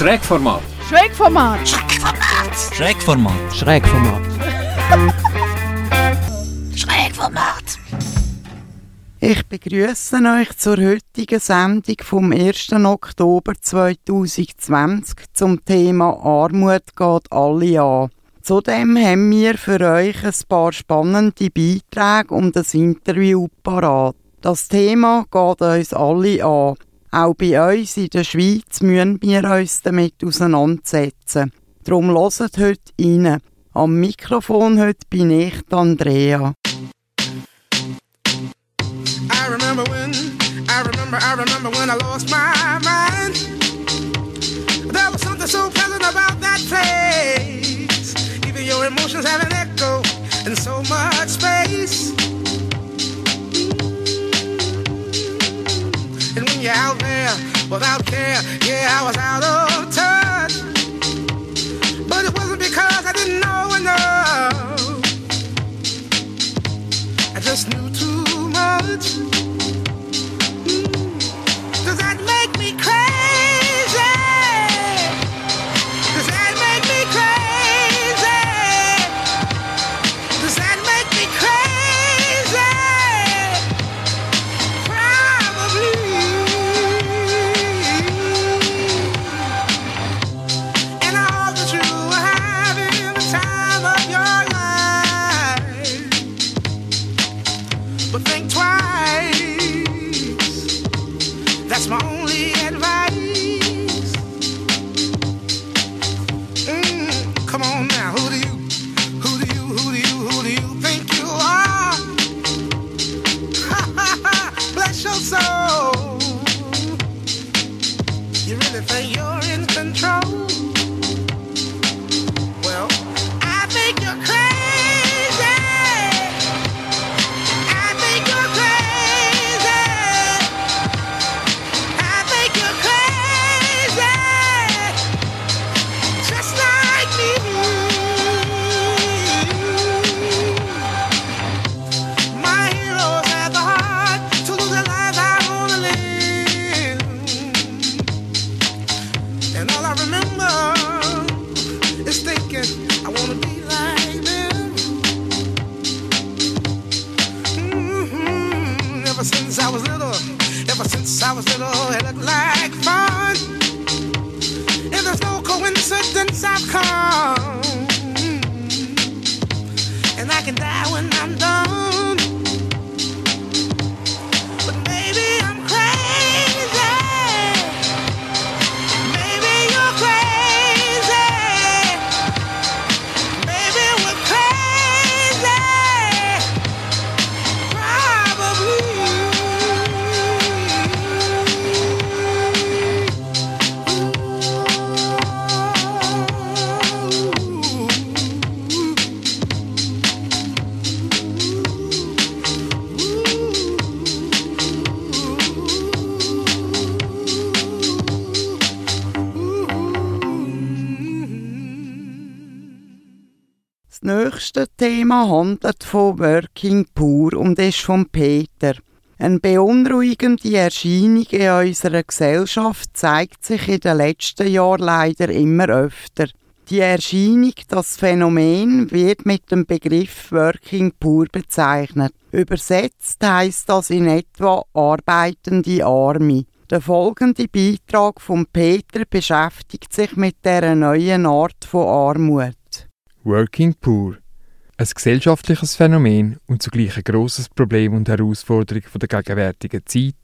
Schrägformat. Schrägformat. Schrägformat. Schrägformat. Schrägformat. Ich begrüße euch zur heutigen Sendung vom 1. Oktober 2020 zum Thema Armut geht alle an. Zudem haben wir für euch ein paar spannende Beiträge um das Interview parat. Das Thema geht uns alle an. Auch bei uns in der Schweiz müssen wir uns damit auseinandersetzen. Darum hört heute rein. Am Mikrofon heute bin ich Andrea. I remember when, I remember, I remember when I lost my mind. There was something so pleasant about that place. Even your emotions have an echo in so much space. Out there without care, yeah, I was out of touch. But it wasn't because I didn't know enough. I just knew too much. Thema handelt von Working Poor und ist von Peter. Eine beunruhigende Erscheinung in unserer Gesellschaft zeigt sich in den letzten Jahren leider immer öfter. Die Erscheinung, das Phänomen, wird mit dem Begriff Working Poor bezeichnet. Übersetzt heißt das in etwa arbeitende Arme. Der folgende Beitrag von Peter beschäftigt sich mit der neuen Art von Armut. Working Poor. Ein gesellschaftliches Phänomen und zugleich ein grosses Problem und Herausforderung der gegenwärtigen Zeit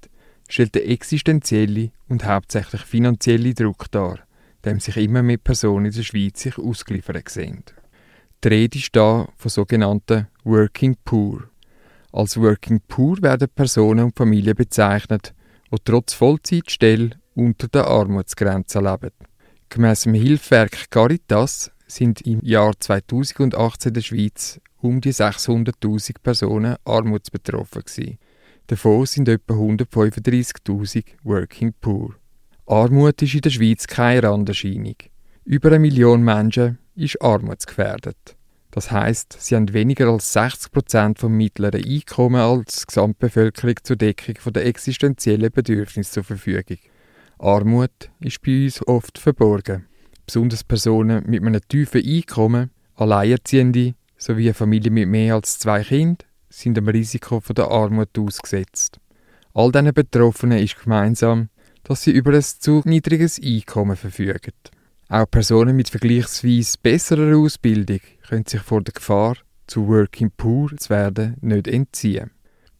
stellt der existenzielle und hauptsächlich finanzielle Druck dar, dem sich immer mehr Personen in der Schweiz sich ausgeliefert sehen. Die Rede ist da von sogenannten Working Poor. Als Working Poor werden Personen und Familien bezeichnet, die trotz Vollzeitstelle unter der Armutsgrenze leben. Gemäss dem Hilfswerk Caritas sind im Jahr 2018 in der Schweiz um die 600.000 Personen armutsbetroffen gewesen. Davon sind etwa 135.000 Working Poor. Armut ist in der Schweiz keine Randerscheinung. Über eine Million Menschen ist armutsgefährdet. Das heißt, sie haben weniger als 60 Prozent vom mittleren Einkommen als Gesamtbevölkerung zur Deckung der existenziellen Bedürfnisse zur Verfügung. Armut ist bei uns oft verborgen. Besonders Personen mit einem tiefen Einkommen, Alleinerziehende sowie Familien mit mehr als zwei Kindern sind dem Risiko von der Armut ausgesetzt. All diesen Betroffenen ist gemeinsam, dass sie über ein zu niedriges Einkommen verfügen. Auch Personen mit vergleichsweise besserer Ausbildung können sich vor der Gefahr, zu Working Poor zu werden, nicht entziehen.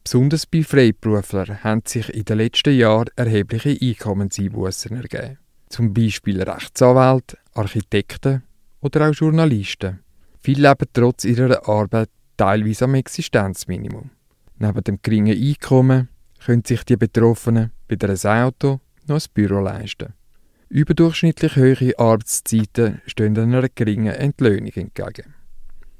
Besonders bei Freiberuflern haben sich in den letzten Jahren erhebliche Einkommenseinbußen ergeben. Zum Beispiel Rechtsanwälte, Architekten oder auch Journalisten. Viele leben trotz ihrer Arbeit teilweise am Existenzminimum. Neben dem geringen Einkommen können sich die Betroffenen weder ein Auto noch ein Büro leisten. Überdurchschnittlich hohe Arbeitszeiten stehen einer geringen Entlöhnung entgegen.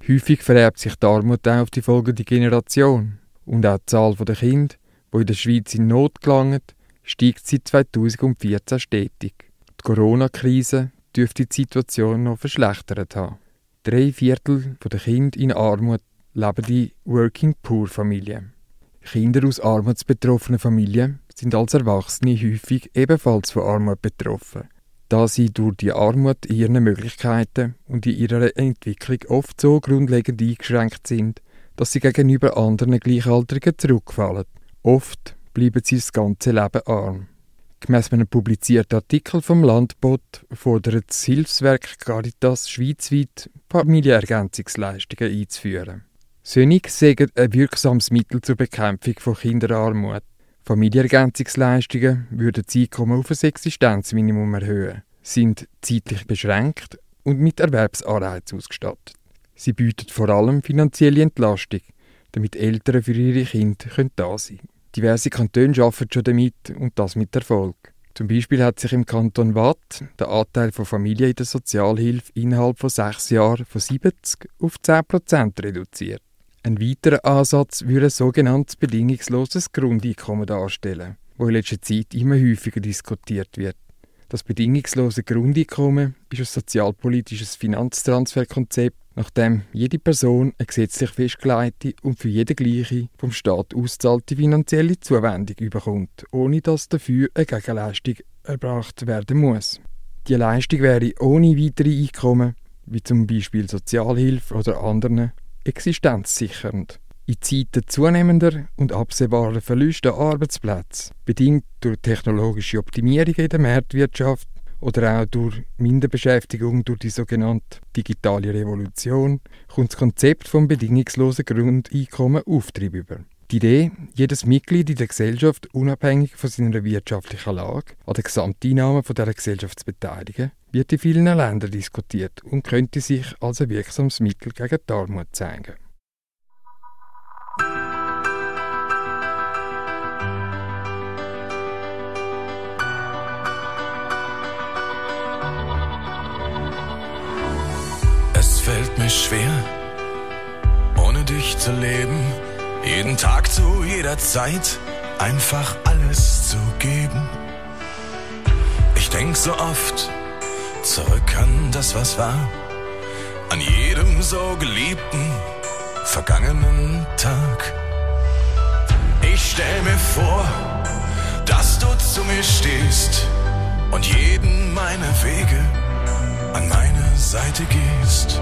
Häufig vererbt sich die Armut auch auf die folgende Generation und auch die Zahl der Kinder, die in der Schweiz in Not gelangen, steigt seit 2014 stetig. Corona-Krise dürfte die Situation noch verschlechtert haben. Drei Viertel der Kinder in Armut leben in Working-Poor-Familien. Kinder aus armutsbetroffenen Familien sind als Erwachsene häufig ebenfalls von Armut betroffen, da sie durch die Armut in ihren Möglichkeiten und in ihrer Entwicklung oft so grundlegend eingeschränkt sind, dass sie gegenüber anderen Gleichaltrigen zurückfallen. Oft bleiben sie das ganze Leben arm. Gemäss einem publizierten Artikel vom Landbot fordert das Hilfswerk Caritas schweizweit Familienergänzungsleistungen einzuführen. Sönig sagen ein wirksames Mittel zur Bekämpfung von Kinderarmut. Familienergänzungsleistungen würden das Einkommen auf ein Existenzminimum erhöhen, sind zeitlich beschränkt und mit Erwerbsanreiz ausgestattet. Sie bieten vor allem finanzielle Entlastung, damit Eltern für ihre Kinder da sein können. Diverse Kantone arbeiten schon damit und das mit Erfolg. Zum Beispiel hat sich im Kanton Watt der Anteil von Familien in der Sozialhilfe innerhalb von sechs Jahren von 70 auf 10 Prozent reduziert. Ein weiterer Ansatz würde ein sogenanntes bedingungsloses Grundeinkommen darstellen, wo in letzter Zeit immer häufiger diskutiert wird. Das bedingungslose Grundeinkommen ist ein sozialpolitisches Finanztransferkonzept, nach dem jede Person eine gesetzlich festgelegte und für jeden gleiche vom Staat auszahlte finanzielle Zuwendung bekommt, ohne dass dafür eine Gegenleistung erbracht werden muss. Die Leistung wäre ohne weitere Einkommen, wie zum Beispiel Sozialhilfe oder anderen, existenzsichernd. In Zeiten zunehmender und absehbarer Verluste an Arbeitsplätzen, bedingt durch technologische Optimierungen in der Marktwirtschaft oder auch durch Minderbeschäftigung durch die sogenannte digitale Revolution, kommt das Konzept vom bedingungslosen Grundeinkommen Auftrieb über. Die Idee, jedes Mitglied in der Gesellschaft unabhängig von seiner wirtschaftlichen Lage an den Gesamteinnahmen dieser Gesellschaft zu beteiligen, wird in vielen Ländern diskutiert und könnte sich als ein wirksames Mittel gegen die Armut zeigen. Mir schwer, ohne dich zu leben, jeden Tag zu jeder Zeit einfach alles zu geben. Ich denk so oft, zurück an das, was war, an jedem so geliebten, vergangenen Tag. Ich stell mir vor, dass du zu mir stehst und jeden meiner Wege an meine Seite gehst.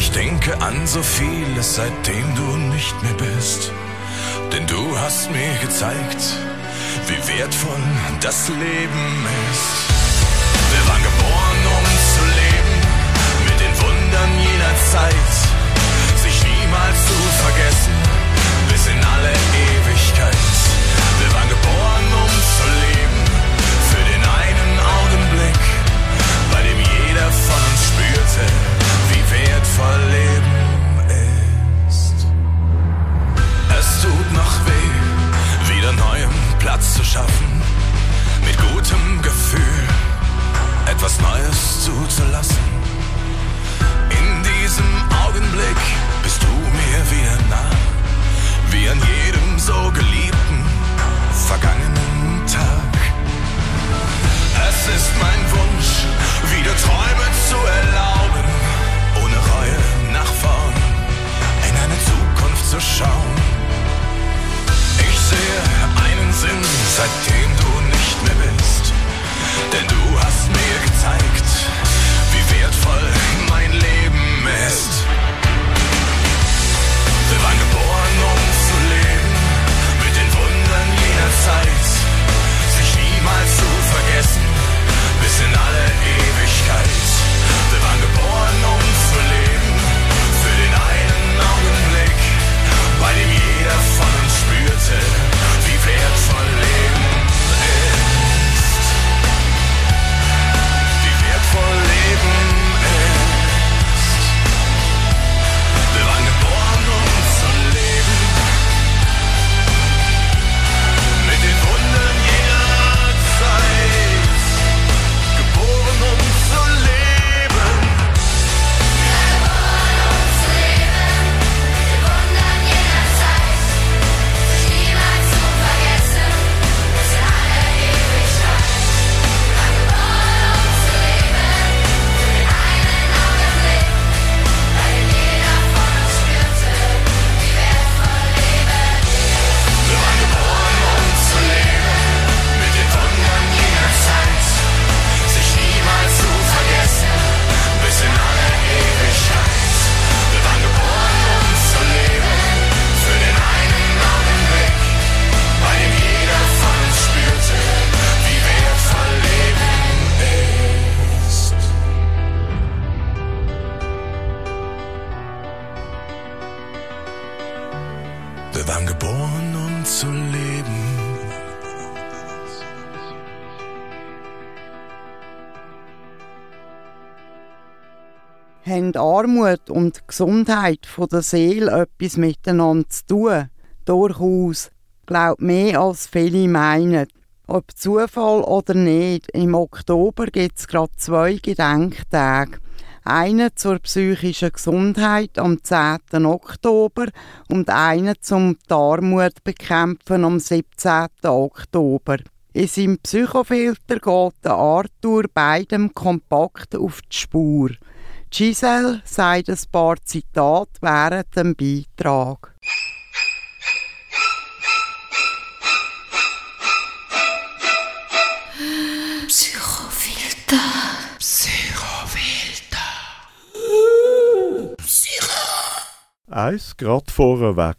Ich denke an so vieles, seitdem du nicht mehr bist. Denn du hast mir gezeigt, wie wertvoll das Leben ist. Wir waren geboren, um zu leben, mit den Wundern jener Zeit, sich niemals zu vergessen, Armut und Gesundheit der Seele etwas miteinander zu tun? Durchaus. Glaubt mehr als viele meinen. Ob Zufall oder nicht, im Oktober gibt es gerade zwei Gedenktage. Einen zur psychischen Gesundheit am 10. Oktober und einen zum Armut bekämpfen am 17. Oktober. In seinem Psychofilter geht der Arthur beidem kompakt auf die Spur. Giselle sagt ein paar Zitate während dem Beitrag. Psychofilter. Psychofilter. Psycho. Eins grad vorweg.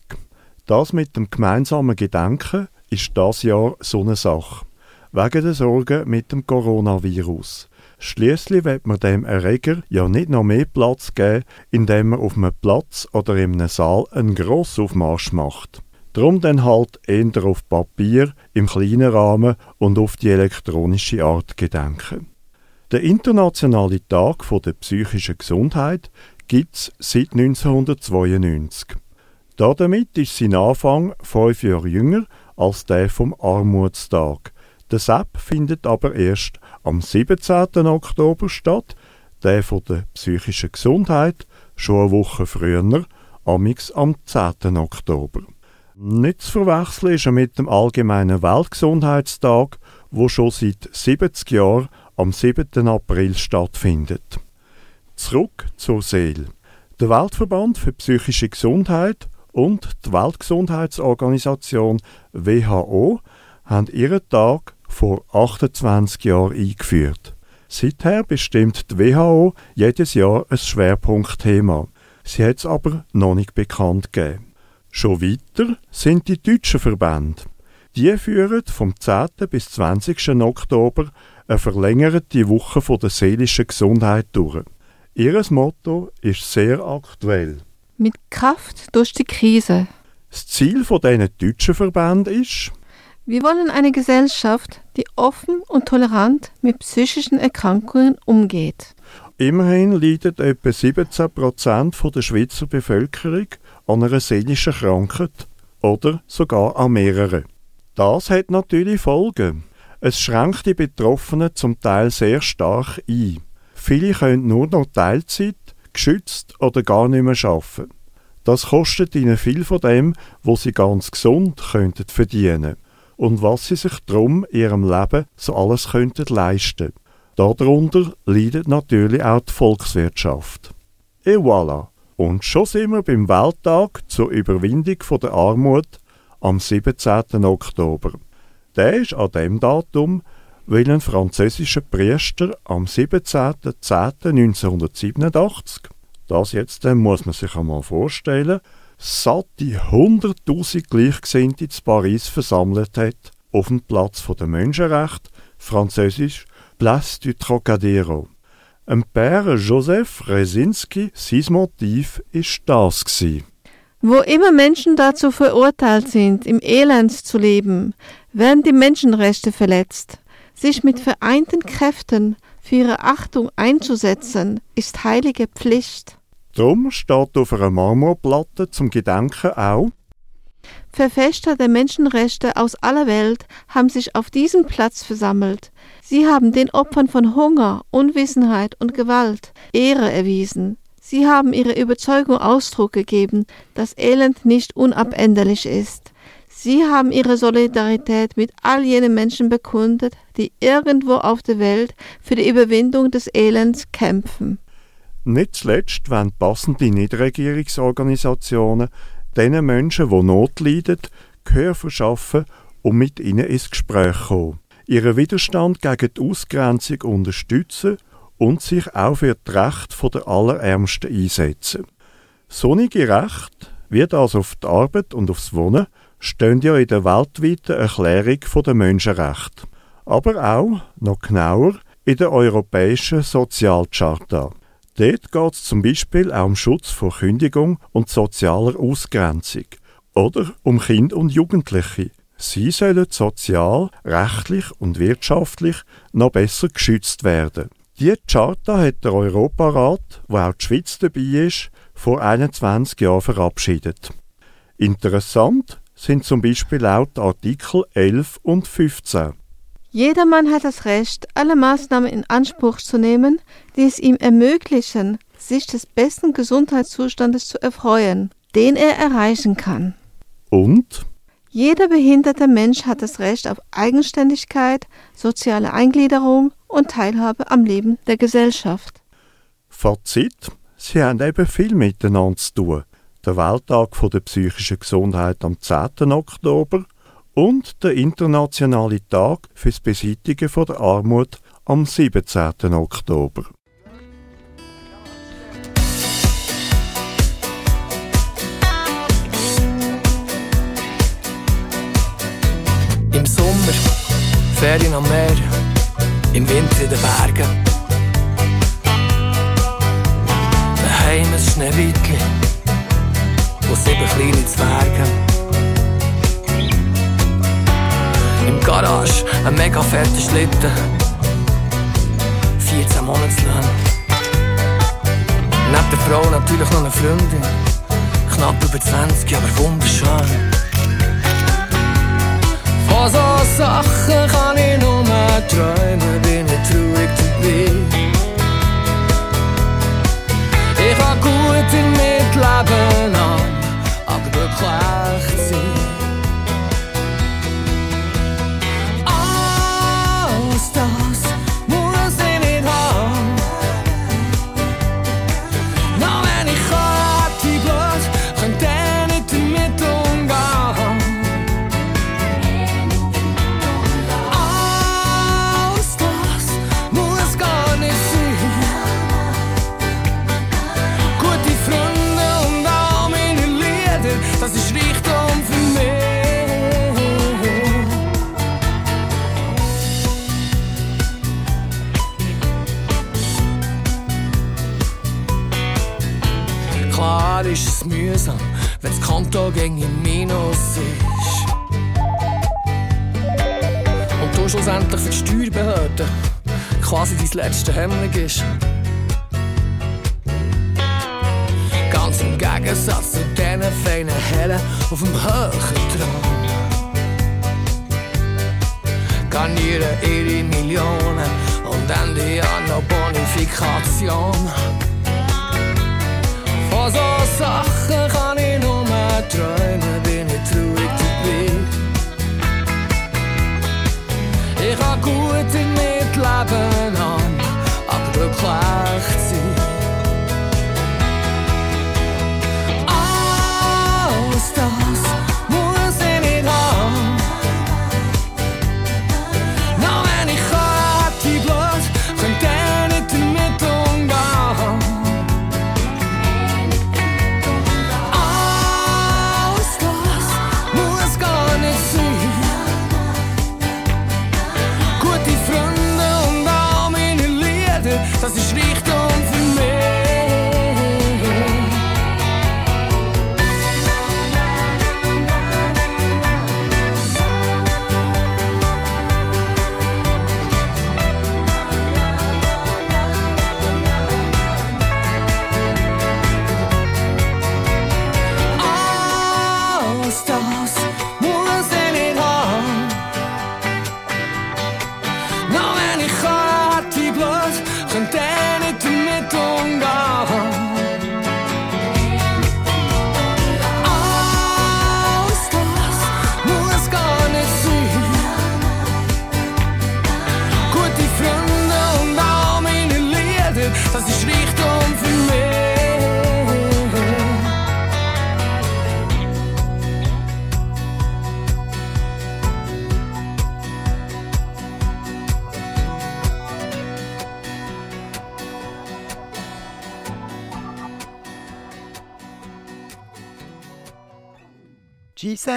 Das mit dem gemeinsamen Gedenken ist das Jahr so eine Sache. Wegen der Sorgen mit dem Coronavirus. Schließlich wird man dem Erreger ja nicht noch mehr Platz geben, indem man auf einem Platz oder in einem Saal einen Grossaufmarsch macht. Drum dann halt eher auf Papier, im kleinen Rahmen und auf die elektronische Art gedenken. Der Internationale Tag der psychischen Gesundheit gibt es seit 1992. Damit ist sein Anfang fünf Jahre jünger als der vom Armutstag. Der SEP findet aber erst am 17. Oktober statt, der von der psychischen Gesundheit schon eine Woche früher, am 10. Oktober. Nicht zu verwechseln ist er mit dem allgemeinen Weltgesundheitstag, wo schon seit 70 Jahren am 7. April stattfindet. Zurück zur Seele. Der Weltverband für psychische Gesundheit und die Weltgesundheitsorganisation WHO haben ihren Tag vor 28 Jahren eingeführt. Seither bestimmt die WHO jedes Jahr ein Schwerpunktthema. Sie hat es aber noch nicht bekannt gegeben. Schon weiter sind die deutschen Verbände. Die führen vom 10. bis 20. Oktober eine verlängerte Woche der seelischen Gesundheit durch. Ihr Motto ist sehr aktuell. Mit Kraft durch die Krise. Das Ziel dieser deutschen Verbände ist, wir wollen eine Gesellschaft, die offen und tolerant mit psychischen Erkrankungen umgeht. Immerhin leiden etwa 17 Prozent der Schweizer Bevölkerung an einer seelischen Krankheit oder sogar an mehreren. Das hat natürlich Folgen. Es schränkt die Betroffenen zum Teil sehr stark ein. Viele können nur noch Teilzeit, geschützt oder gar nicht mehr arbeiten. Das kostet ihnen viel von dem, was sie ganz gesund könnten verdienen und was sie sich drum in ihrem Leben so alles könnten leisten. Darunter leidet natürlich auch die Volkswirtschaft. Et voilà! Und schon sind wir beim Welttag zur Überwindung der Armut am 17. Oktober. Der ist an dem Datum, weil ein französischer Priester am 17.10.1987, das jetzt muss man sich einmal vorstellen, satte 100.000 Gleichgesinnte zu Paris versammelt hat, auf dem Platz der Menschenrechte, französisch Place du Trocadero. Ein Père Joseph Resinski, sein Motiv ist das. Wo immer Menschen dazu verurteilt sind, im Elend zu leben, werden die Menschenrechte verletzt. Sich mit vereinten Kräften für ihre Achtung einzusetzen, ist heilige Pflicht. Drum steht auf einer Marmorplatte zum Gedenken auch Verfechter der Menschenrechte aus aller Welt haben sich auf diesem Platz versammelt. Sie haben den Opfern von Hunger, Unwissenheit und Gewalt Ehre erwiesen. Sie haben ihre Überzeugung Ausdruck gegeben, dass Elend nicht unabänderlich ist. Sie haben ihre Solidarität mit all jenen Menschen bekundet, die irgendwo auf der Welt für die Überwindung des Elends kämpfen. Nicht zuletzt wenn passende Nichtregierungsorganisationen diesen Menschen, die Not leiden, Gehör verschaffen und mit ihnen ins Gespräch kommen, ihren Widerstand gegen die Ausgrenzung unterstützen und sich auch für die Rechte der Allerärmsten einsetzen. Sonnige Rechte, wie das auf die Arbeit und aufs Wohnen, stehen ja in der weltweiten Erklärung der Menschenrechte, aber auch, noch genauer, in der Europäischen Sozialcharta. Dort geht es zum Beispiel auch um Schutz vor Kündigung und sozialer Ausgrenzung oder um Kinder und Jugendliche. Sie sollen sozial, rechtlich und wirtschaftlich noch besser geschützt werden. Die Charta hat der Europarat, wo auch die Schweiz dabei ist, vor 21 Jahren verabschiedet. Interessant sind zum Beispiel auch die Artikel 11 und 15. Jedermann hat das Recht, alle Maßnahmen in Anspruch zu nehmen, die es ihm ermöglichen, sich des besten Gesundheitszustandes zu erfreuen, den er erreichen kann. Und Jeder behinderte Mensch hat das Recht auf Eigenständigkeit, soziale Eingliederung und Teilhabe am Leben der Gesellschaft. Fazit, sie haben eben viel miteinander zu tun. Der Welttag von der psychischen Gesundheit am 10. Oktober und der internationale Tag fürs Beseitigen von der Armut am 17. Oktober. Im Sommer Ferien am Meer, im Winter in den Bergen. Daheim ein Schneewittli und sieben kleine Zwerge. Im Garage ein mega fetter Schlitten, 14 Monatslöhne. Neben der Frau natürlich noch eine Freundin, knapp über 20, aber wunderschön. Von so Sachen kann ich nur träumen, bin ich traurig dabei. Ich kann gut damit leben, aber glücklich sein. Dein letzte Hemmung ist. Ganz im Gegensatz zu diesen feinen Hellen auf dem höheren Thron. Garnieren ihre Millionen und Ende Jahr noch Bonifikation. Von so Sachen kann ich nur träumen, aber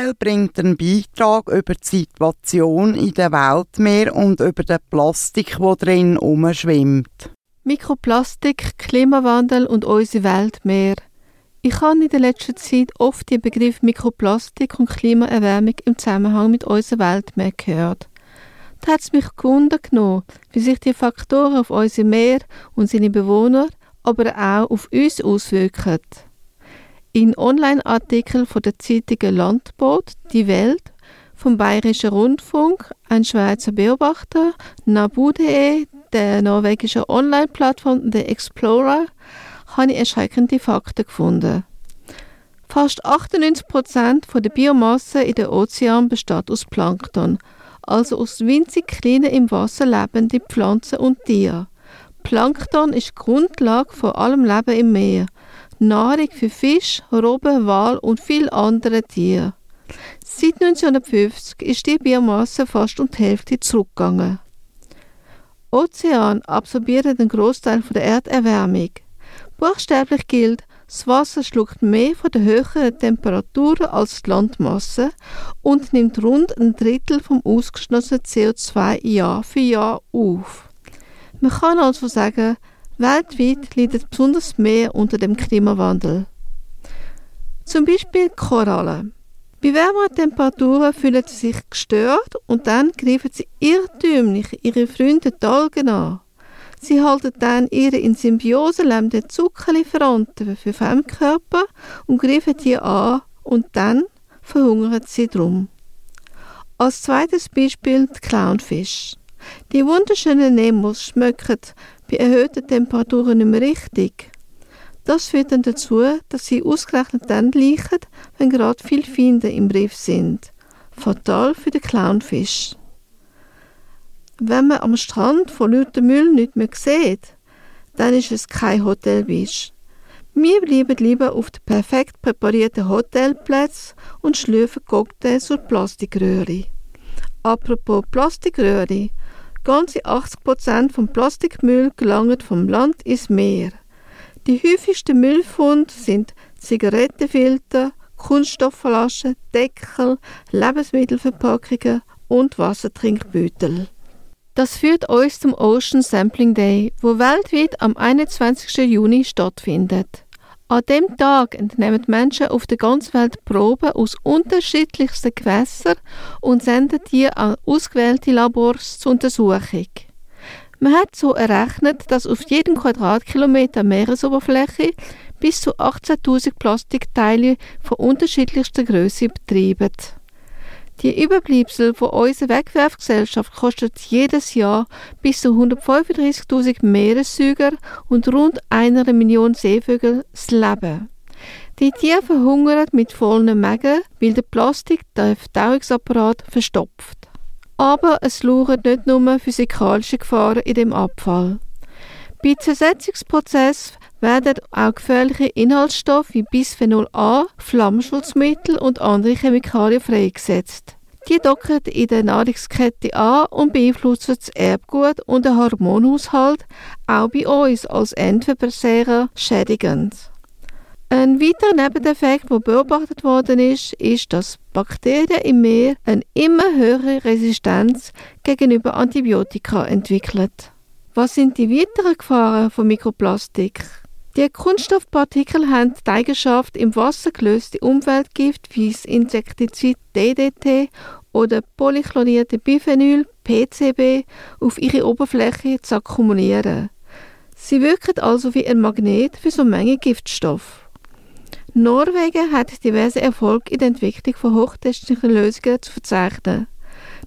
Giselle bringt einen Beitrag über die Situation in der Weltmeer und über den Plastik, wo drin umschwimmt. Mikroplastik, Klimawandel und unsere Weltmeer. Ich habe in der letzten Zeit oft den Begriff Mikroplastik und Klimaerwärmung im Zusammenhang mit unserer Weltmeer gehört. Oft hat es mich gewundert wie sich die Faktoren auf unser Meer und seine Bewohner, aber auch auf uns auswirken. In Online-Artikeln von der Zeitungen Landboot, Die Welt, vom Bayerischen Rundfunk, ein Schweizer Beobachter, Nabu.de, der norwegischen Online-Plattform The Explorer, habe ich erschreckende Fakten gefunden. Fast 98% der Biomasse in den Ozean besteht aus Plankton, also aus winzig kleinen im Wasser lebenden Pflanzen und Tieren. Plankton ist die Grundlage von allem Leben im Meer. Nahrung für Fisch, Robben, Wal und viele andere Tiere. Seit 1950 ist die Biomasse fast um die Hälfte zurückgegangen. Ozean absorbieren den Großteil der Erderwärmung. Buchstäblich gilt, das Wasser schluckt mehr von den höheren Temperaturen als die Landmasse und nimmt rund ein Drittel vom ausgestoßenen CO2 Jahr für Jahr auf. Man kann also sagen, weltweit leidet besonders mehr unter dem Klimawandel. Zum Beispiel Korallen. Bei wärmeren Temperaturen fühlen sie sich gestört und dann greifen sie irrtümlich ihre Freunde die Algen an. Sie halten dann ihre in Symbiose lebenden Zuckerlieferanten für Fremdkörper und greifen die an und dann verhungern sie drum. Als zweites Beispiel die Clownfish. Die wunderschönen Nemos schmecken bei erhöhten Temperaturen nicht mehr richtig. Das führt dann dazu, dass sie ausgerechnet dann liegen, wenn gerade viele Feinde im Riff sind. Fatal für den Clownfisch. Wenn man am Strand von lauter Müll nicht mehr sieht, dann ist es kein Hotelwisch. Wir bleiben lieber auf den perfekt präparierten Hotelplätzen und schlürfen Cocktails und Plastikröhre. Apropos Plastikröhre, ganze 80% vom Plastikmüll gelangt vom Land ins Meer. Die häufigsten Müllfunde sind Zigarettenfilter, Kunststoffflaschen, Deckel, Lebensmittelverpackungen und Wassertrinkbeutel. Das führt uns zum Ocean Sampling Day, wo weltweit am 21. Juni stattfindet. An dem Tag entnehmen Menschen auf der ganzen Welt Proben aus unterschiedlichsten Gewässern und senden die an ausgewählte Labors zur Untersuchung. Man hat so errechnet, dass auf jedem Quadratkilometer Meeresoberfläche bis zu 18.000 Plastikteile von unterschiedlichster Größe betrieben. Die Überbleibsel von unserer Wegwerfgesellschaft kostet jedes Jahr bis zu 135.000 Meeressäuger und rund einer Million Seevögel das Leben. Die Tiere verhungern mit vollen Mägen, weil der Plastik den Verdauungsapparat verstopft. Aber es lauern nicht nur physikalische Gefahren in dem Abfall. Bei Zersetzungsprozess werden auch gefährliche Inhaltsstoffe wie Bisphenol A, Flammschutzmittel und andere Chemikalien freigesetzt. Die docken in der Nahrungskette an und beeinflussen das Erbgut und den Hormonhaushalt, auch bei uns als Endverbraucher schädigend. Ein weiterer Nebeneffekt, der beobachtet worden ist, ist, dass Bakterien im Meer eine immer höhere Resistenz gegenüber Antibiotika entwickeln. Was sind die weiteren Gefahren von Mikroplastik? Die Kunststoffpartikel haben die Eigenschaft, im Wasser gelöste Umweltgift wie das Insektizid DDT oder polychlorierte Biphenyl PCB auf ihre Oberfläche zu akkumulieren. Sie wirken also wie ein Magnet für so Menge Giftstoff. Norwegen hat diverse Erfolge in der Entwicklung von hochtechnischen Lösungen zu verzeichnen.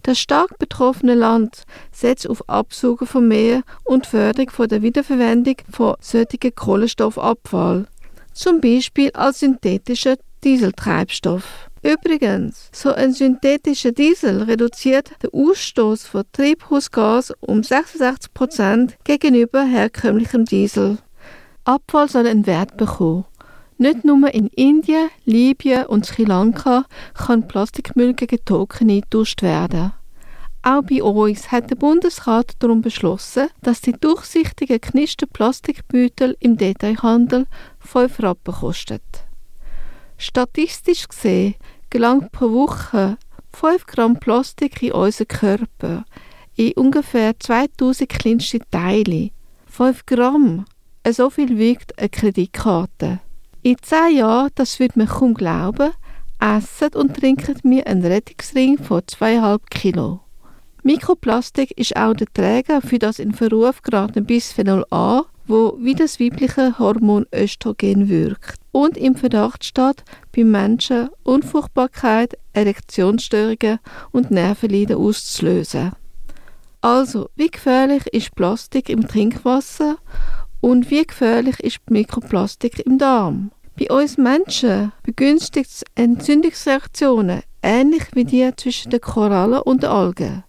Das stark betroffene Land setzt auf Absaugen vom Meer und Förderung von der Wiederverwendung von solchen Kohlenstoffabfall, zum Beispiel als synthetischer Dieseltreibstoff. Übrigens, so ein synthetischer Diesel reduziert den Ausstoß von Treibhausgas um 66% gegenüber herkömmlichem Diesel. Abfall soll einen Wert bekommen. Nicht nur in Indien, Libyen und Sri Lanka kann Plastikmüll gegen Token eingetauscht werden. Auch bei uns hat der Bundesrat darum beschlossen, dass die durchsichtigen knister Plastikbeutel im Detailhandel 5 Rappen kosten. Statistisch gesehen gelangt pro Woche 5 Gramm Plastik in unseren Körper, in ungefähr 2000 kleinste Teile. 5 Gramm, so viel wiegt eine Kreditkarte. In zehn Jahren, das wird man kaum glauben, essen und trinken wir einen Rettungsring von 2,5 Kilo. Mikroplastik ist auch der Träger für das in Verruf geratene Bisphenol A, wo wie das weibliche Hormon Östrogen wirkt und im Verdacht steht, beim Menschen Unfruchtbarkeit, Erektionsstörungen und Nervenleiden auszulösen. Also, wie gefährlich ist Plastik im Trinkwasser und wie gefährlich ist Mikroplastik im Darm? Bei uns Menschen begünstigt es Entzündungsreaktionen, ähnlich wie die zwischen den Korallen und den Algen.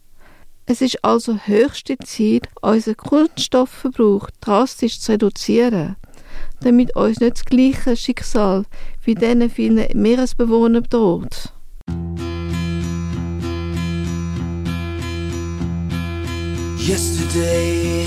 Es ist also höchste Zeit, unseren Kunststoffverbrauch drastisch zu reduzieren, damit uns nicht das gleiche Schicksal wie diesen vielen Meeresbewohnern droht. Yesterday,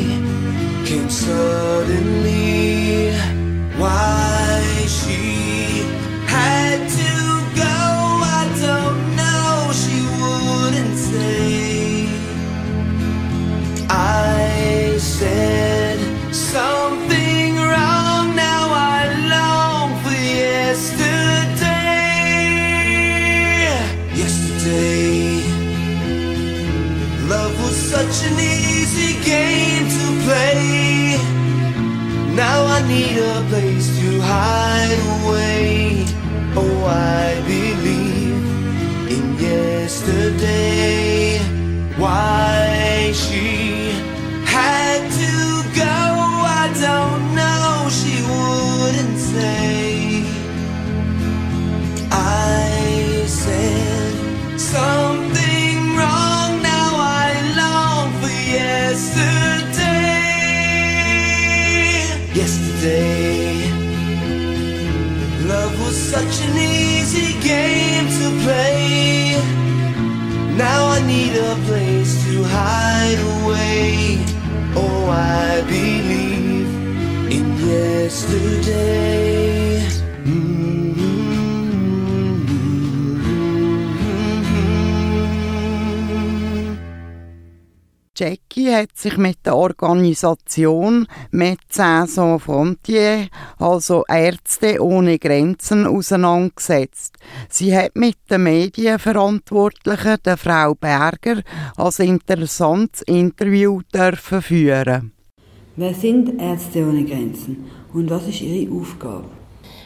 suddenly. Why she Organisation Médecins Sans Frontières, also Ärzte ohne Grenzen, auseinandergesetzt. Sie hat mit der Medienverantwortlichen, der Frau Berger, als interessantes Interview dürfen führen. Wer sind Ärzte ohne Grenzen und was ist ihre Aufgabe?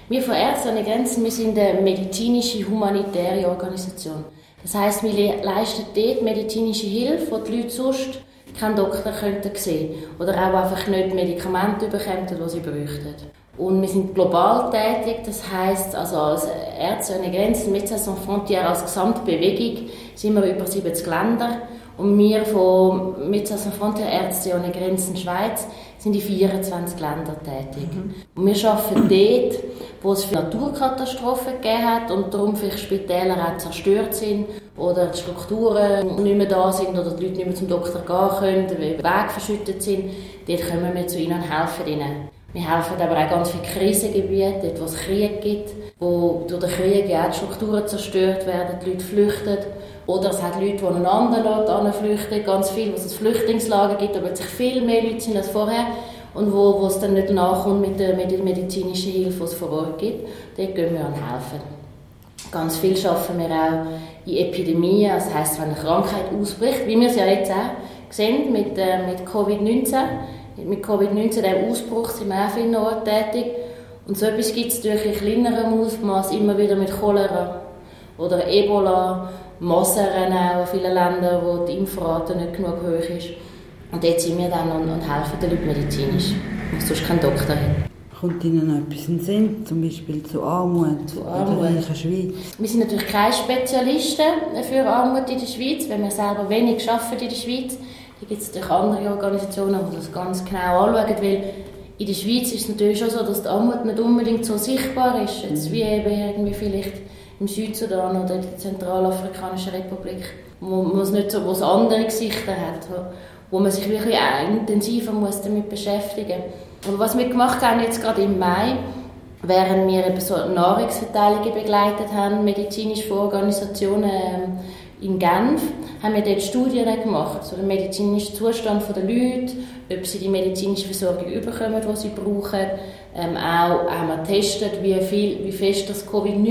Wir von Ärzte ohne Grenzen wir sind eine medizinische, humanitäre Organisation. Das heißt, wir le- leisten dort medizinische Hilfe, wo die Leute sonst keinen Doktor könnten sehen oder auch einfach nicht Medikamente bekommen, die sie bräuchten. Und wir sind global tätig, das heißt, also als Ärzte ohne Grenzen, Médecins Sans Frontières, als Gesamtbewegung sind wir über 70 Länder und wir von Médecins Sans Frontières Ärzte ohne Grenzen Schweiz sind in 24 Ländern tätig. Und wir arbeiten dort, wo es viele Naturkatastrophen gegeben hat und darum vielleicht Spitäler auch zerstört sind oder die Strukturen nicht mehr da sind oder die Leute nicht mehr zum Doktor gehen können, weil die Wege verschüttet sind. Dort kommen wir zu ihnen und helfen ihnen. Wir helfen aber auch ganz viele Krisengebiete, dort wo es Krieg gibt, wo durch den Krieg ja auch die Strukturen zerstört werden, die Leute flüchten. Oder es hat Leute, die einen anderen Ort flüchten, ganz viel, wo es Flüchtlingslager gibt, aber sich viel mehr Leute sind als vorher und wo, wo es dann nicht nachkommt mit der, mit der medizinischen Hilfe, die es vor Ort gibt. Dort gehen wir an helfen. Ganz viel schaffen wir auch in Epidemien, das heisst, wenn eine Krankheit ausbricht, wie wir es ja jetzt auch sehen mit, äh, mit Covid-19. Mit Covid-19, dem Ausbruch, sind wir auch vielen Orten tätig. Und so etwas gibt es natürlich in kleinerem Ausmaß immer wieder mit Cholera oder Ebola, Masern auch in vielen Ländern, wo die Impfrate nicht genug hoch ist. Und dort sind wir dann und, und helfen den Leuten medizinisch, weil sonst keinen Doktor hat. Kommt Ihnen noch etwas in den Sinn, zum Beispiel zu Armut, Zu in Armut. der reichen Schweiz? Wir sind natürlich keine Spezialisten für Armut in der Schweiz, weil wir selber wenig arbeiten in der Schweiz. Da gibt es natürlich andere Organisationen, die das ganz genau anschauen, weil in der Schweiz ist es natürlich schon so, dass die Armut nicht unbedingt so sichtbar ist, jetzt wie eben irgendwie vielleicht im Südsudan oder in der Zentralafrikanischen Republik. wo man es nicht so, wo es andere Gesichter hat, wo man sich wirklich intensiver muss damit beschäftigen muss. Und was wir gemacht haben jetzt gerade im Mai, während wir eben so Nahrungsverteilungen begleitet haben, medizinisch von Organisationen ähm, in Genf, haben wir dort Studien gemacht, so den medizinischen Zustand der Leute, ob sie die medizinische Versorgung bekommen, die sie brauchen. Ähm, auch haben wir getestet, wie, viel, wie fest das Covid-19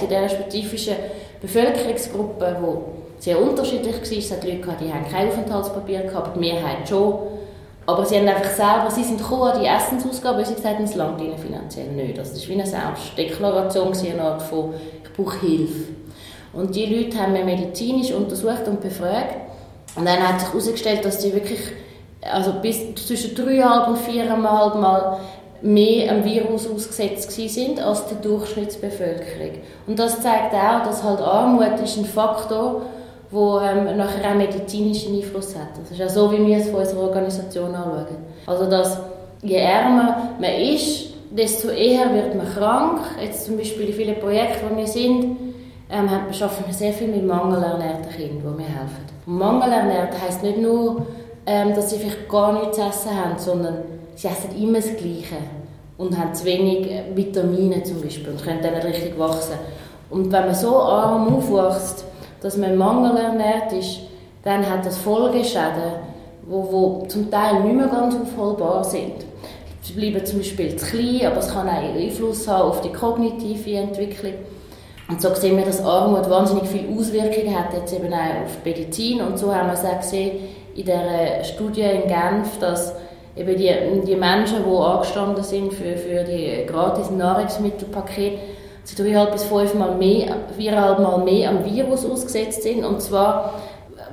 in dieser spezifischen Bevölkerungsgruppe, die sehr unterschiedlich war, es hat Leute gehabt, die haben kein Aufenthaltspapier gehabt, die Mehrheit schon. Aber sie haben einfach selber, sie sind gekommen an die Essensausgaben, sie gesagt haben, es langt ihnen finanziell nicht. Also das war wie eine Selbstdeklaration, eine Art von, ich brauche Hilfe. Und die Leute haben wir medizinisch untersucht und befragt. Und dann hat sich herausgestellt, dass die wirklich also bis zwischen dreieinhalb und viereinhalb Mal mehr am Virus ausgesetzt sind als die Durchschnittsbevölkerung. Und das zeigt auch, dass halt Armut ist ein Faktor, der ähm, nachher auch medizinischen Einfluss hat. Das ist auch so, wie wir es von unserer Organisation anschauen. Also dass je ärmer man ist, desto eher wird man krank. Jetzt zum Beispiel in vielen Projekten, wo wir sind, ähm, arbeiten wir sehr viel mit mangelernährten Kindern, die mir helfen. Und mangelernährt heisst nicht nur, ähm, dass sie vielleicht gar nichts essen haben, sondern sie essen immer das Gleiche und haben zu wenig äh, Vitamine zum Beispiel und können dann nicht richtig wachsen. Und wenn man so arm aufwächst, dass man mangelernährt ist, dann hat das Folgeschäden, wo, wo zum Teil nicht mehr ganz aufholbar sind. Sie bleiben zum Beispiel zu klein, aber es kann auch Einfluss haben auf die kognitive Entwicklung. Und so sehen wir, dass Armut wahnsinnig viele Auswirkungen hat, jetzt eben auch auf die Medizin. Und so haben wir es auch gesehen in der Studie in Genf, dass eben die, die Menschen, die angestanden sind für, für die gratis Nahrungsmittelpakete, sie dreieinhalb bis fünfmal mehr, viereinhalb Mal mehr am Virus ausgesetzt sind. Und zwar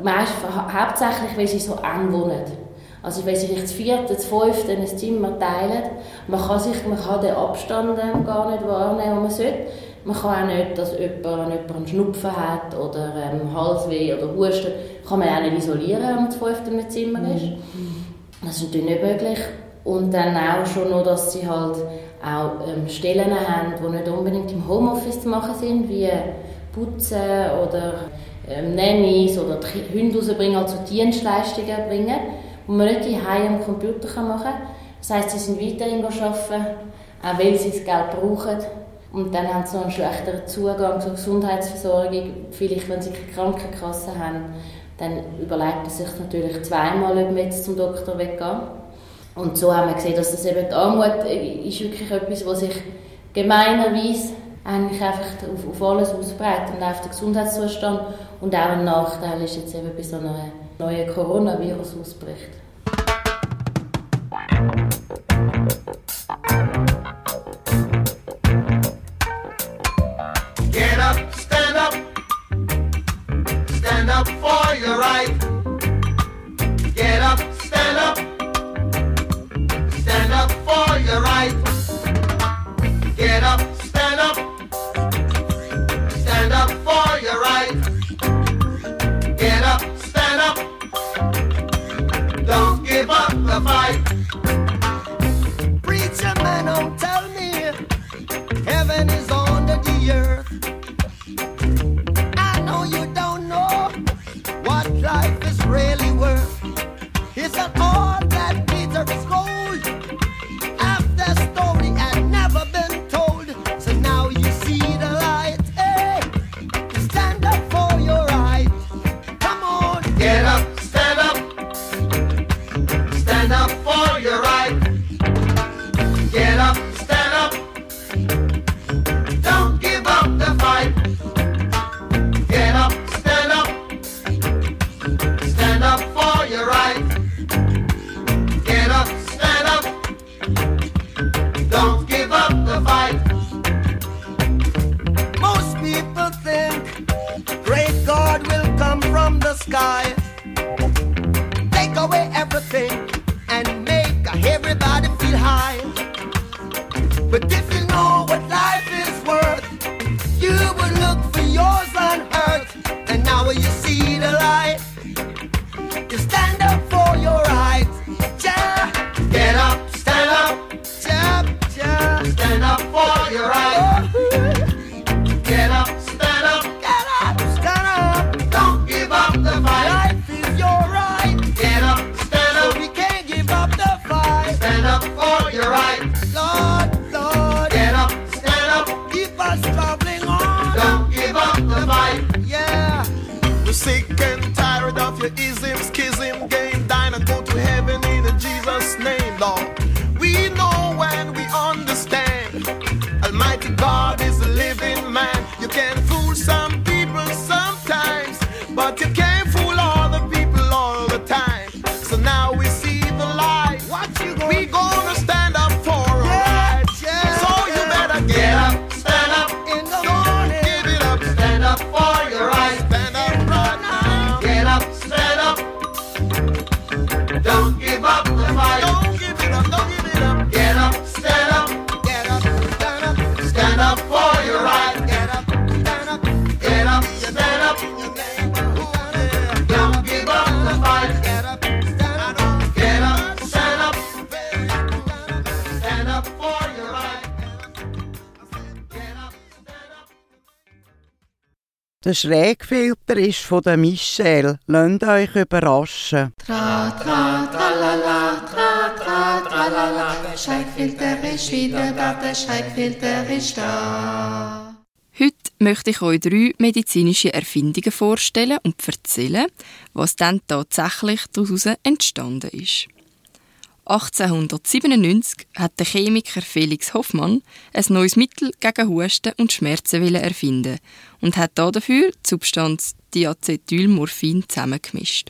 meist, hauptsächlich, weil sie so eng wohnen. Also weil sie sich das vierte, das fünfte in ein Zimmer teilen. Man kann, sich, man kann den Abstand gar nicht wahrnehmen, den man sollte. Man kann auch nicht, dass jemand, wenn jemand einen Schnupfen hat oder ähm, Halsweh oder Husten, kann man auch nicht isolieren, wenn man zu fünft in einem Zimmer ist. Das ist natürlich nicht möglich. Und dann auch schon noch, dass sie halt auch ähm, Stellen haben, die nicht unbedingt im Homeoffice zu machen sind, wie Putzen oder ähm, Nannies oder die Hunde rausbringen, also Dienstleistungen bringen, die man nicht daheim am Computer machen kann. Das heisst, sie sind weiterhin arbeiten, auch weil sie das Geld brauchen und dann haben sie noch einen schlechteren Zugang zur Gesundheitsversorgung. Vielleicht, wenn sie keine Krankenkasse haben, dann überlegt sie sich natürlich zweimal, ob man jetzt zum Doktor weggehen Und so haben wir gesehen, dass das eben die Armut ist wirklich etwas, was sich gemeinerweise eigentlich einfach auf, auf alles ausbreitet und auf den Gesundheitszustand. Und auch ein Nachteil ist jetzt eben bei so einem neuen Coronavirus ausbricht. for your right. Get up, stand up. Stand up for your right. Get up, stand up. Stand up for your right. Get up, stand up. Don't give up the fight. Schrägfilter ist von der Michelle. Lasst euch überraschen. Tra, tra, tralala, tra, tra, tralala. Der Schreckfilter ist wieder da, der Schreckfilter ist da. Heute möchte ich euch drei medizinische Erfindungen vorstellen und erzählen, was dann tatsächlich daraus entstanden ist. 1897 hat der Chemiker Felix Hoffmann ein neues Mittel gegen Husten und Schmerzen erfinden und hat dafür die Substanz Diacetylmorphin zusammengemischt.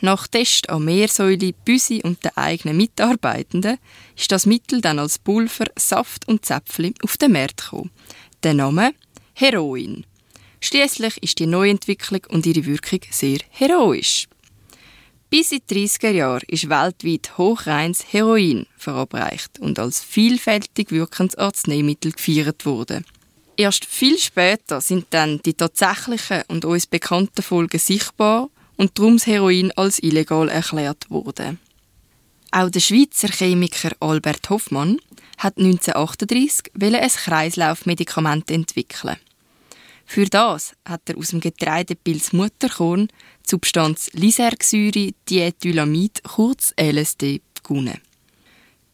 Nach Test an Meersäule, Büsi und den eigenen Mitarbeitenden ist das Mittel dann als Pulver, Saft und Zäpfchen auf den Markt gekommen. Der Name Heroin. Schließlich ist die Neuentwicklung und ihre Wirkung sehr heroisch. Bis in die 30er Jahre ist weltweit hochreines Heroin verabreicht und als vielfältig wirkendes Arzneimittel gefeiert worden. Erst viel später sind dann die tatsächlichen und uns bekannten Folgen sichtbar und darum das Heroin als illegal erklärt worden. Auch der Schweizer Chemiker Albert Hoffmann hat 1938 ein Kreislaufmedikament entwickeln. Für das hat er aus dem Getreidepilz Mutterkorn die Substanz Lysergsäure Diethylamid, kurz LSD, gewonnen.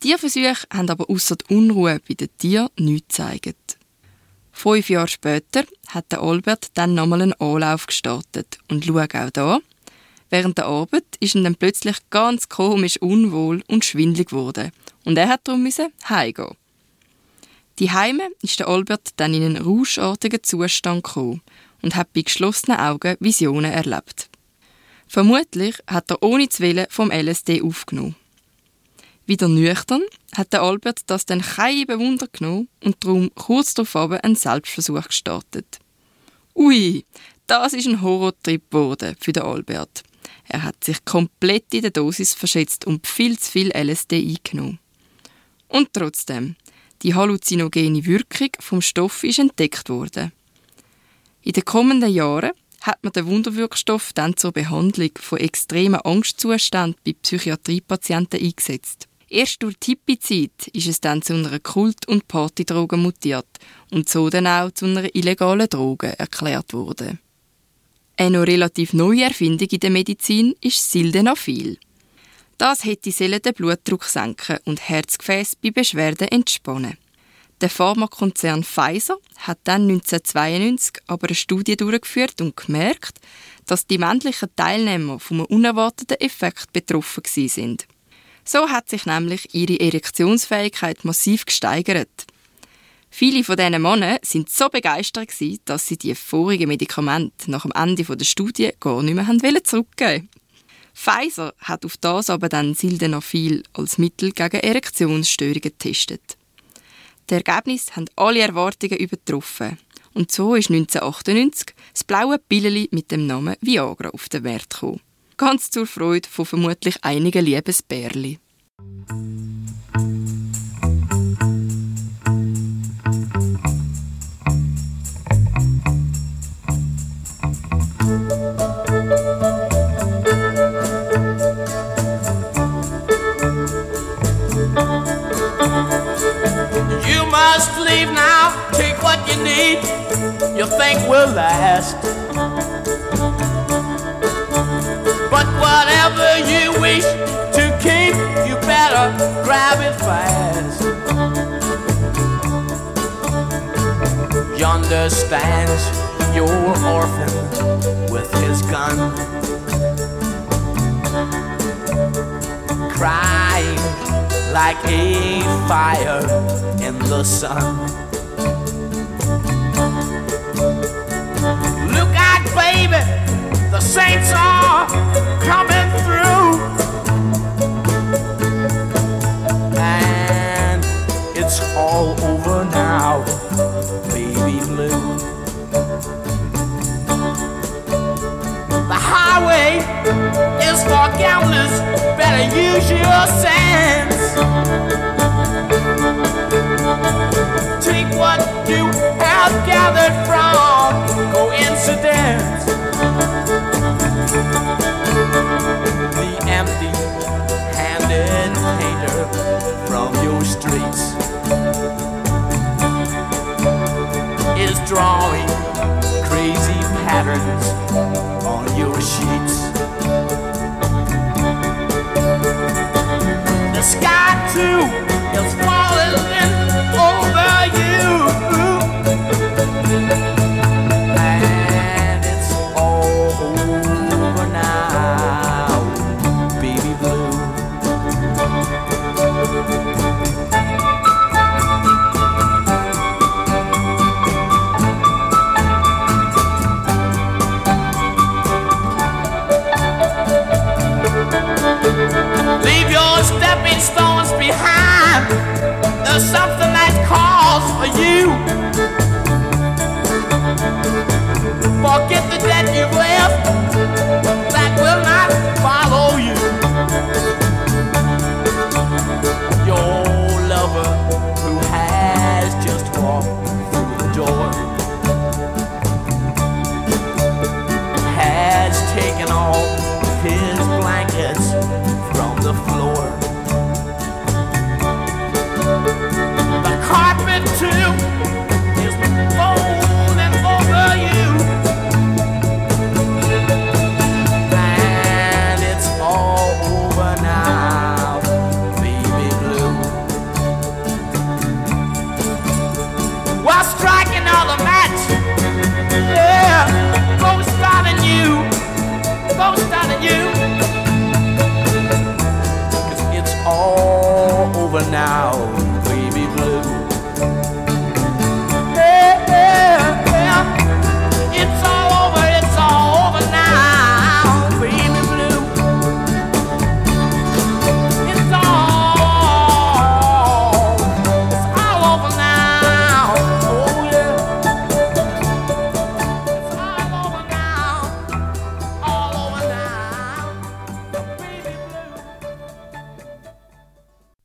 Tierversuche haben aber ausser der Unruhe bei den Tieren nichts gezeigt. Fünf Jahre später hat der Albert dann nochmal einen Anlauf gestartet und schau auch da. Während der Arbeit ist ihm dann plötzlich ganz komisch unwohl und schwindlig geworden und er hat darum heimgehen. Die Heime ist der Albert dann in einen rauschartigen Zustand gekommen und hat bei geschlossenen Augen Visionen erlebt. Vermutlich hat er ohne zu wollen vom LSD aufgenommen. Wieder nüchtern hat der Albert das dann kein Bewunder genommen und darum kurz darauf einen Selbstversuch gestartet. Ui, das ist ein Horrortrip geworden für den Albert. Er hat sich komplett in der Dosis verschätzt und viel zu viel LSD eingenommen. Und trotzdem, die halluzinogene Wirkung vom Stoff ist entdeckt worden. In den kommenden Jahren hat man den Wunderwirkstoff dann zur Behandlung von extremen Angstzuständen bei Psychiatriepatienten eingesetzt. Erst durch die Hippie-Zeit ist es dann zu einer Kult- und Partydroge mutiert und so dann auch zu einer illegalen Droge erklärt worden. Eine noch relativ neue Erfindung in der Medizin ist Sildenafil. Das hätte den Blutdruck senken und Herzgefäß bei Beschwerden entspannen. Der Pharmakonzern Pfizer hat dann 1992 aber eine Studie durchgeführt und gemerkt, dass die männlichen Teilnehmer vom unerwarteten Effekt betroffen sind. So hat sich nämlich ihre Erektionsfähigkeit massiv gesteigert. Viele von diesen Männern sind so begeistert dass sie die vorigen Medikamente nach dem Ende der Studie gar nicht mehr zurückgeben Pfizer hat auf das aber dann Sildenafil als Mittel gegen Erektionsstörungen getestet. Die Ergebnisse haben alle Erwartungen übertroffen. Und so ist 1998 das blaue Pilleli mit dem Namen Viagra auf den Wert gekommen. Ganz zur Freude von vermutlich einigen Liebesbärli. leave now, take what you need, you think will last. But whatever you wish to keep, you better grab it fast. Yonder stands your orphan with his gun. Crying like a fire the sun. Look out, baby, the saints are coming through. And it's all over now, baby blue. The highway is for gamblers, better use your sense. What you have gathered from coincidence. The empty handed painter from your streets is drawing crazy patterns on your sheets. The sky too is over now, baby blue. Leave your stepping stones behind. There's something Forget the debt you've left. That will not follow you. Your lover who has just walked through the door has taken all his blankets from the floor. The carpet too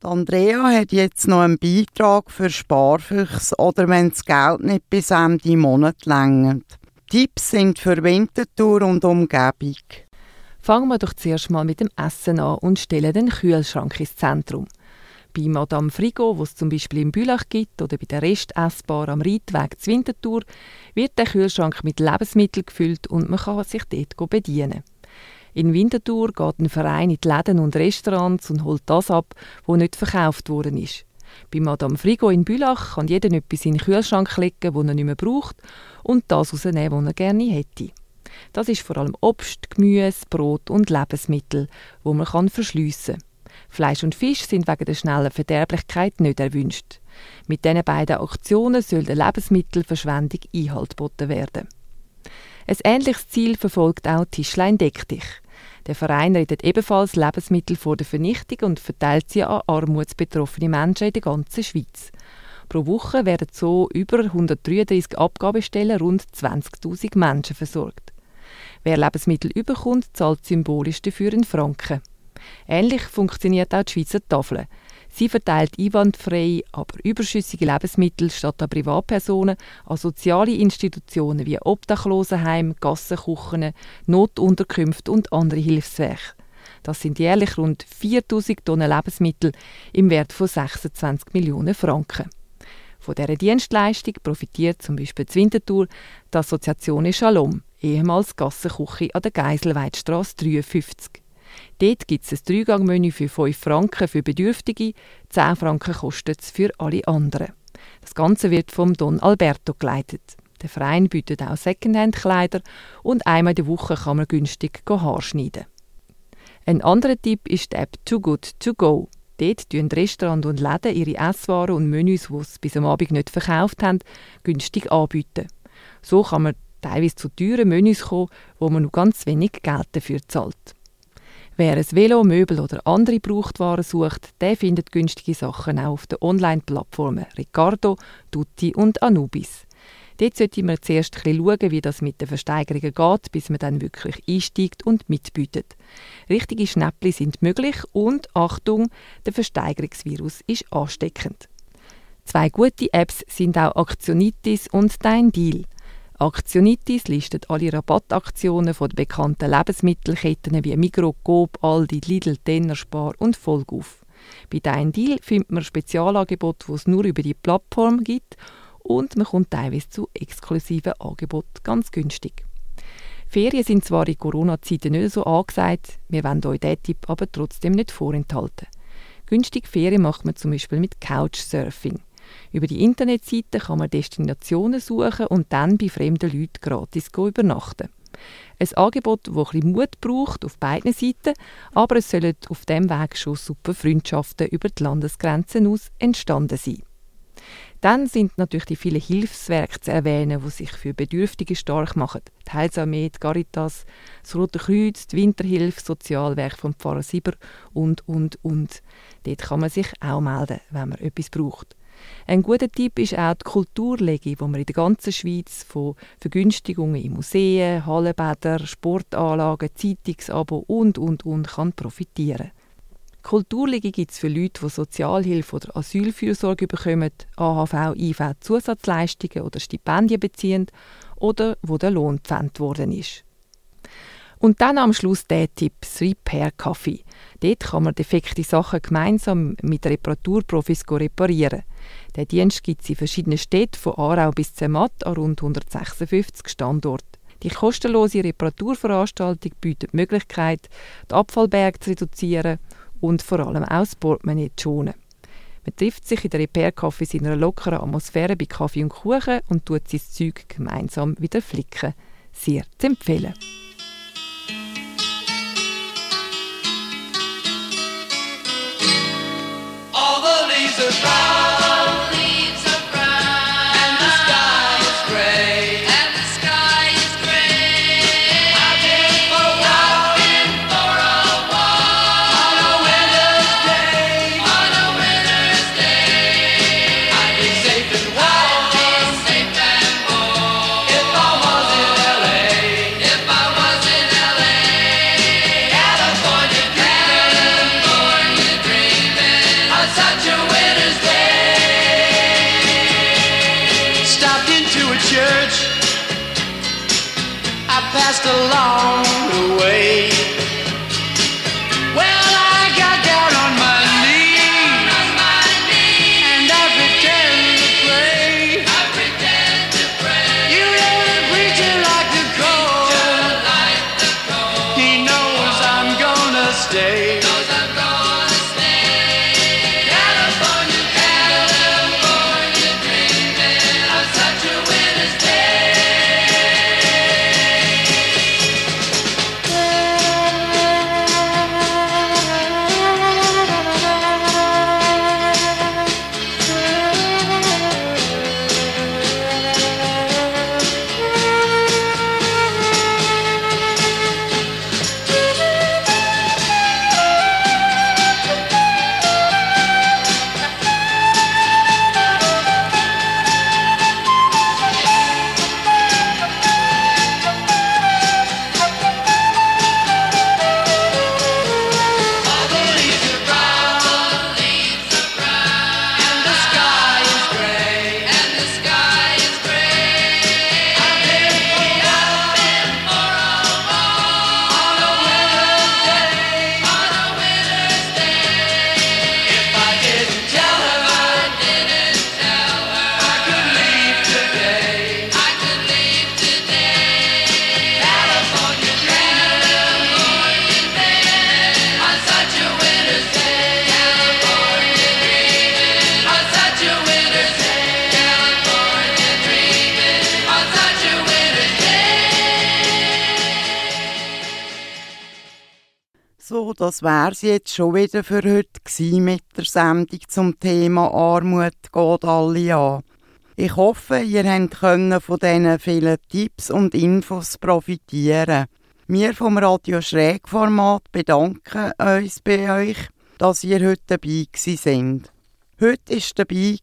Andrea hat jetzt noch einen Beitrag für Sparfüchs oder wenn das Geld nicht bis Ende Monat längert. Tipps sind für Winterthur und Umgebung. Fangen wir doch zuerst mal mit dem Essen an und stellen den Kühlschrank ins Zentrum. Bei Madame Frigo, wo es zum Beispiel im Bülach gibt, oder bei der Restessbar am Reitweg zu Winterthur, wird der Kühlschrank mit Lebensmitteln gefüllt und man kann sich dort bedienen. In Winterthur geht ein Verein in die Läden und Restaurants und holt das ab, was nicht verkauft worden ist. Bei Madame Frigo in Bülach kann jeder etwas in den Kühlschrank legen, das er nicht mehr braucht, und das rausnehmen, was er gerne hätte. Das ist vor allem Obst, Gemüse, Brot und Lebensmittel, wo man verschliessen kann. Fleisch und Fisch sind wegen der schnellen Verderblichkeit nicht erwünscht. Mit diesen beiden Aktionen soll der Lebensmittelverschwendung Einhalt geboten werden. Ein ähnliches Ziel verfolgt auch Tischlein Deck dich. Der Verein rettet ebenfalls Lebensmittel vor der Vernichtung und verteilt sie an armutsbetroffene Menschen in der ganzen Schweiz. Pro Woche werden so über 133 Abgabestellen rund 20.000 Menschen versorgt. Wer Lebensmittel überkommt, zahlt symbolisch dafür in Franken. Ähnlich funktioniert auch die Schweizer Tafel. Sie verteilt einwandfrei, aber überschüssige Lebensmittel statt an Privatpersonen an soziale Institutionen wie Obdachlosenheim, Gassenküchen, Notunterkünfte und andere Hilfswerke. Das sind jährlich rund 4000 Tonnen Lebensmittel im Wert von 26 Millionen Franken. Von dieser Dienstleistung profitiert zum Beispiel die Winterthur die Assoziation Shalom, ehemals Gassenküche an der Geiselweidstrasse 53. Dort gibt es ein Dreigangmenü für 5 Franken für Bedürftige, 10 Franken kostet es für alle anderen. Das Ganze wird vom Don Alberto geleitet. Der Verein bietet auch Secondhand-Kleider und einmal in Woche kann man günstig Haar schneiden. Ein anderer Tipp ist die App Too Good To Go. Dort tun Restaurants und Läden ihre Esswaren und Menüs, die sie bis am Abend nicht verkauft haben, günstig anbieten. So kann man teilweise zu teuren Menüs kommen, wo man nur ganz wenig Geld dafür zahlt. Wer ein Velo, Möbel oder andere Brauchtwaren sucht, der findet günstige Sachen auch auf den Online-Plattformen Ricardo, Tutti und Anubis. Dort sollte man zuerst ein schauen, wie das mit den Versteigerungen geht, bis man dann wirklich einsteigt und mitbietet. Richtige Schnäppli sind möglich und Achtung, der Versteigerungsvirus ist ansteckend. Zwei gute Apps sind auch Aktionitis und Dein Deal. Aktionitis listet alle Rabattaktionen von bekannten Lebensmittelketten wie Migros, Coop, Aldi, Lidl, Denner, Spar und Volk auf. Bei Dein Deal findet man Spezialangebote, die es nur über die Plattform gibt und man kommt teilweise zu exklusiven Angeboten ganz günstig. Ferien sind zwar in Corona-Zeiten nicht so angesagt, wir wollen euch diesen Tipp aber trotzdem nicht vorenthalten. Günstig Ferien macht man zum Beispiel mit Couchsurfing. Über die Internetseite kann man Destinationen suchen und dann bei fremden Leuten gratis übernachten. Ein Angebot, das ein Mut braucht auf beiden Seiten, aber es sollen auf dem Weg schon super Freundschaften über die Landesgrenzen aus entstanden sein. Dann sind natürlich die vielen Hilfswerke zu erwähnen, die sich für Bedürftige stark machen. Die Heilsarmee, die Caritas, das Rote Kreuz, die Winterhilfe, das Sozialwerk vom Pfarrer Sieber und, und, und. Dort kann man sich auch melden, wenn man etwas braucht. Ein guter Tipp ist auch die Kulturlege, wo man in der ganzen Schweiz von Vergünstigungen in Museen, Hallenbädern, Sportanlagen, Zeitungsabo und, und, und kann profitieren Kulturliege gibt es für Leute, die Sozialhilfe oder Asylfürsorge bekommen, AHV, IV, Zusatzleistungen oder Stipendien beziehen oder wo der Lohn gepfändet worden ist. Und dann am Schluss der Tipp, das Repair Café. Dort kann man defekte Sachen gemeinsam mit Reparaturprofis reparieren. Der Dienst gibt es in verschiedenen Städten, von Aarau bis Zermatt an rund 156 Standorten. Die kostenlose Reparaturveranstaltung bietet die Möglichkeit, den Abfallberg zu reduzieren und vor allem auch das Portemonnaie zu schonen. Man trifft sich in der Repair Café in einer lockeren Atmosphäre bei Kaffee und Kuchen und tut sein Zeug gemeinsam wieder flicken. Sehr zu empfehlen. The das wäre es jetzt schon wieder für heute gewesen mit der Sendung zum Thema Armut geht alle an. Ich hoffe, ihr könnt von diesen vielen Tipps und Infos profitieren. Wir vom Radio Schrägformat bedanken uns bei euch, dass ihr heute dabei sind. Heute war dabei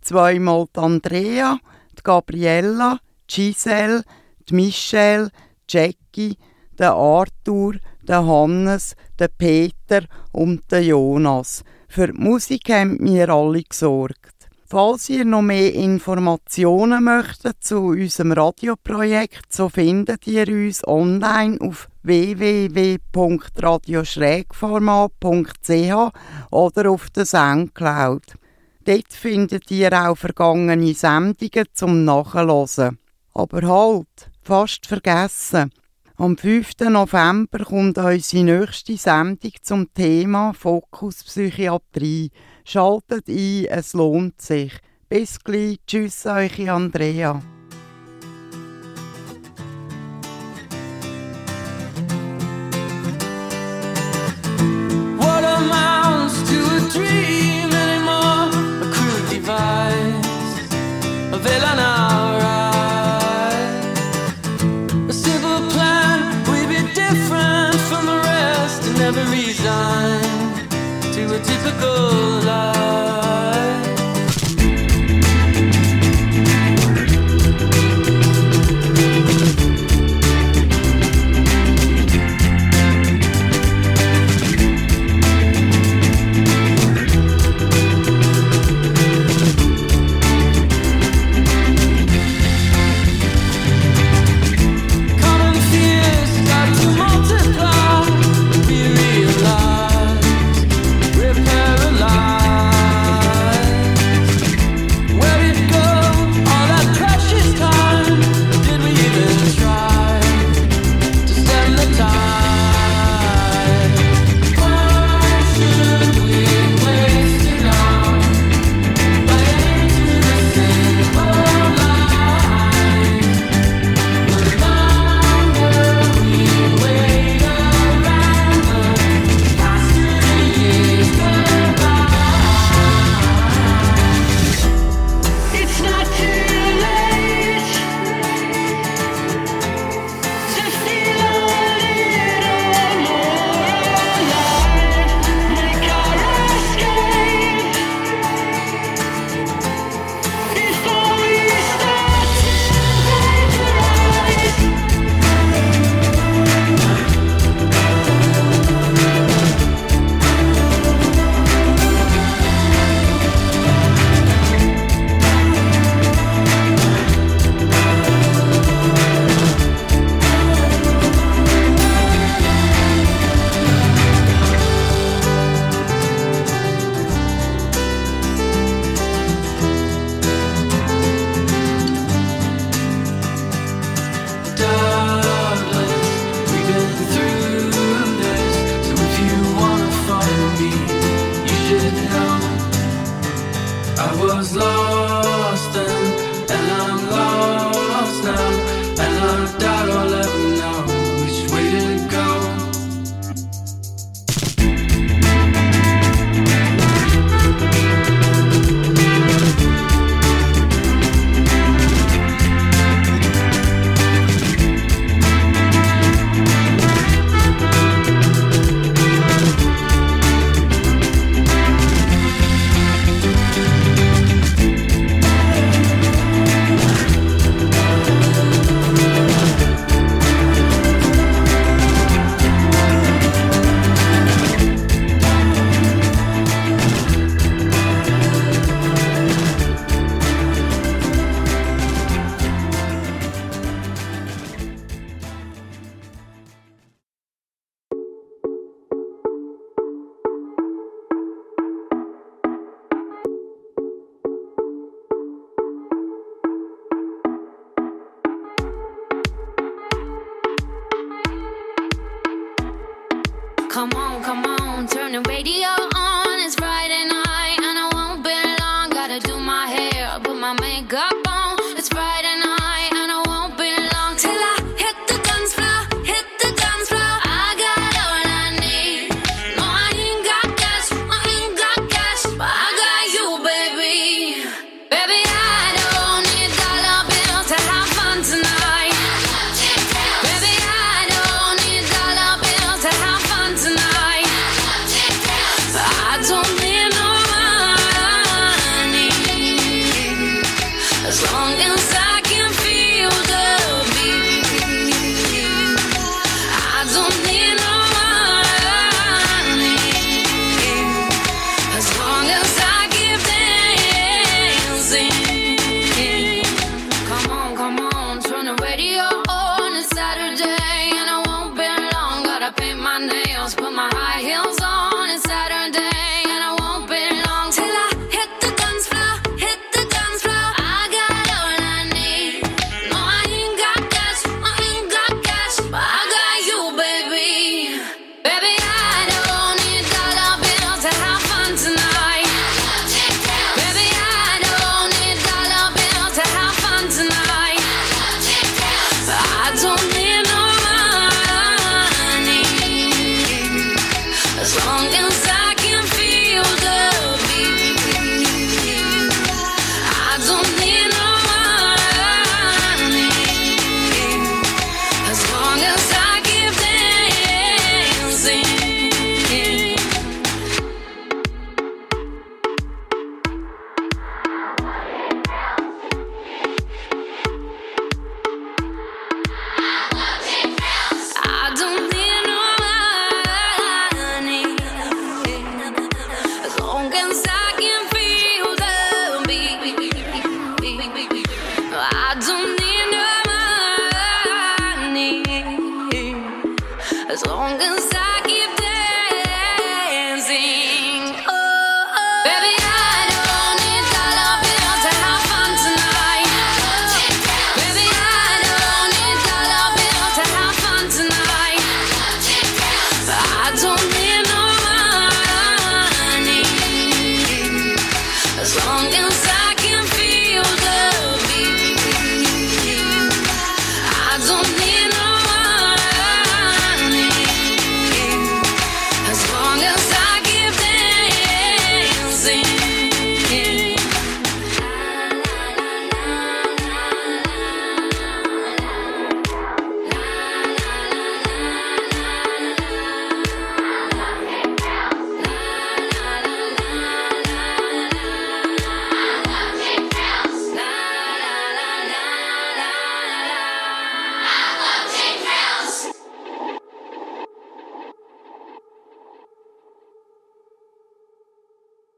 zweimal die Andrea, die Gabriella, die Giselle, die Michelle, die Jackie, der Arthur, der Hannes, der Peter und der Jonas. Für die Musik haben wir alle gesorgt. Falls ihr noch mehr Informationen möchtet zu unserem Radioprojekt, so findet ihr uns online auf www.radioschrägformat.ch oder auf der Soundcloud. Dort findet ihr auch vergangene Sendungen zum Nachhören. Aber halt, fast vergessen. Am 5. November kommt unsere nächste Sendung zum Thema Fokus Psychiatrie. Schaltet ein, es lohnt sich. Bis gleich. Tschüss, euch Andrea. What amounts to a dream typical life.